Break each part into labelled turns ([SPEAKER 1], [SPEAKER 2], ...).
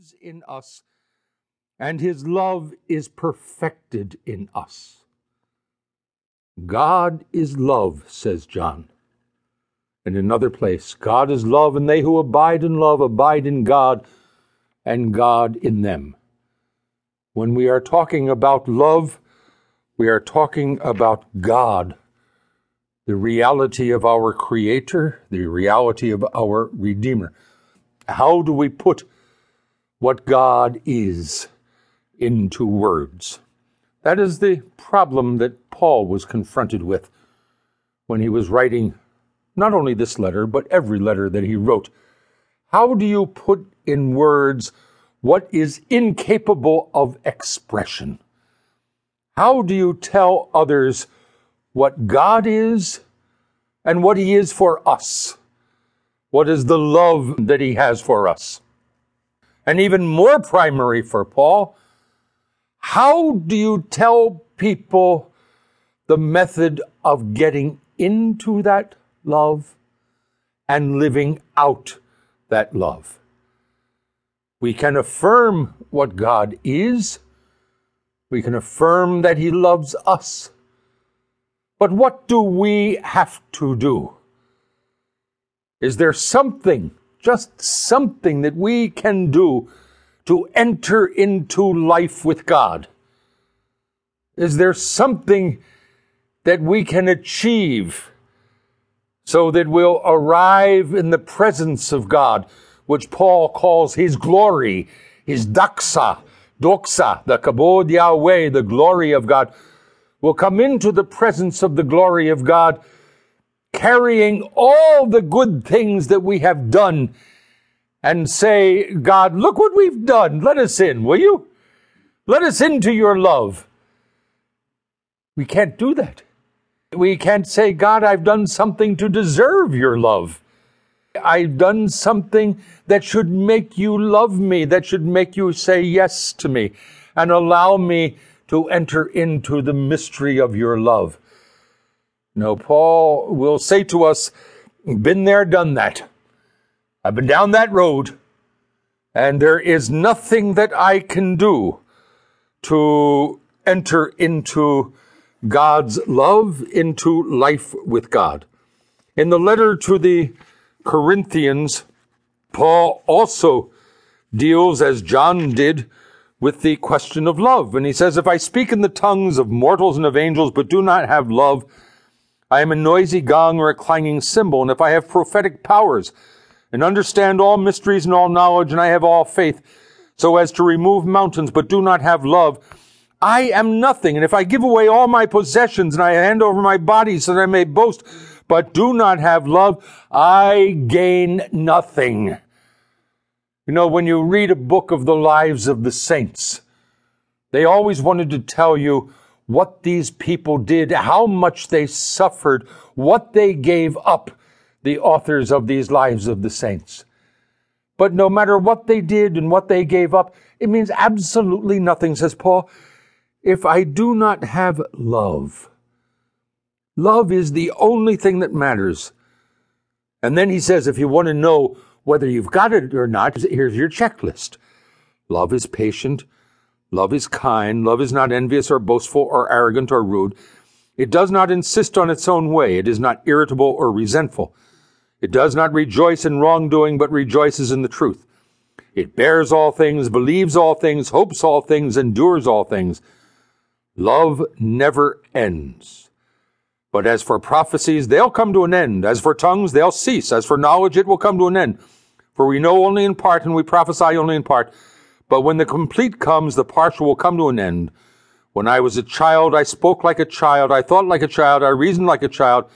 [SPEAKER 1] lives in us, and his love is perfected in us. God is love, says John. In another place, God is love, and they who abide in love abide in God, and God in them. When we are talking about love, we are talking about God, the reality of our Creator, the reality of our Redeemer. How do we put what God is into words? That is the problem that Paul was confronted with when he was writing not only this letter, but every letter that he wrote. How do you put in words what is incapable of expression? How do you tell others what God is and what He is for us? What is the love that He has for us? And even more primary for Paul, how do you tell people the method of getting into that love and living out that love? We can affirm what God is. We can affirm that He loves us. But what do we have to do? Is there something, just something that we can do to enter into life with God? Is there something that we can achieve so that we'll arrive in the presence of God, which Paul calls his glory, his doxa, doxa, the kabod Yahweh, the glory of God, will come into the presence of the glory of God, carrying all the good things that we have done and say, God, look what we've done. Let us in, will you? Let us into your love. We can't do that. We can't say, God, I've done something to deserve your love. I've done something that should make you love me, that should make you say yes to me and allow me to enter into the mystery of your love. No, Paul will say to us, been there, done that. I've been down that road, and there is nothing that I can do to enter into God's love, into life with God. In the letter to the Corinthians, Paul also deals, as John did, with the question of love. And he says, If I speak in the tongues of mortals and of angels, but do not have love, I am a noisy gong or a clanging cymbal. And if I have prophetic powers, and understand all mysteries and all knowledge, and I have all faith, so as to remove mountains, but do not have love, I am nothing. And if I give away all my possessions and I hand over my body so that I may boast, but do not have love, I gain nothing. You know, when you read a book of the lives of the saints, they always wanted to tell you what these people did, how much they suffered, what they gave up the authors of these lives of the saints. But no matter what they did and what they gave up, it means absolutely nothing, says Paul. If I do not have love, love is the only thing that matters. And then he says, if you want to know whether you've got it or not, here's your checklist. Love is patient. Love is kind. Love is not envious or boastful or arrogant or rude. It does not insist on its own way. It is not irritable or resentful. It does not rejoice in wrongdoing, but rejoices in the truth. It bears all things, believes all things, hopes all things, endures all things. Love never ends. But as for prophecies, they'll come to an end. As for tongues, they'll cease. As for knowledge, it will come to an end. For we know only in part, and we prophesy only in part. But when the complete comes, the partial will come to an end. When I was a child, I spoke like a child, I thought like a child, I reasoned like a child.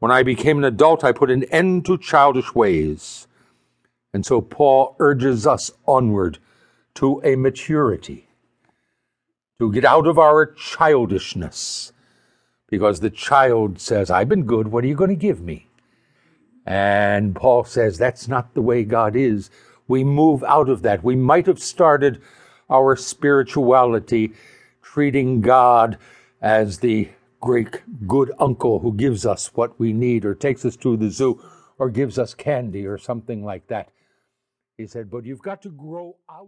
[SPEAKER 1] When I became an adult, I put an end to childish ways. And so Paul urges us onward to a maturity, to get out of our childishness, because the child says, I've been good, what are you going to give me? And Paul says, that's not the way God is. We move out of that. We might have started our spirituality treating God as the great good uncle who gives us what we need or takes us to the zoo or gives us candy or something like that. He said, but you've got to grow out.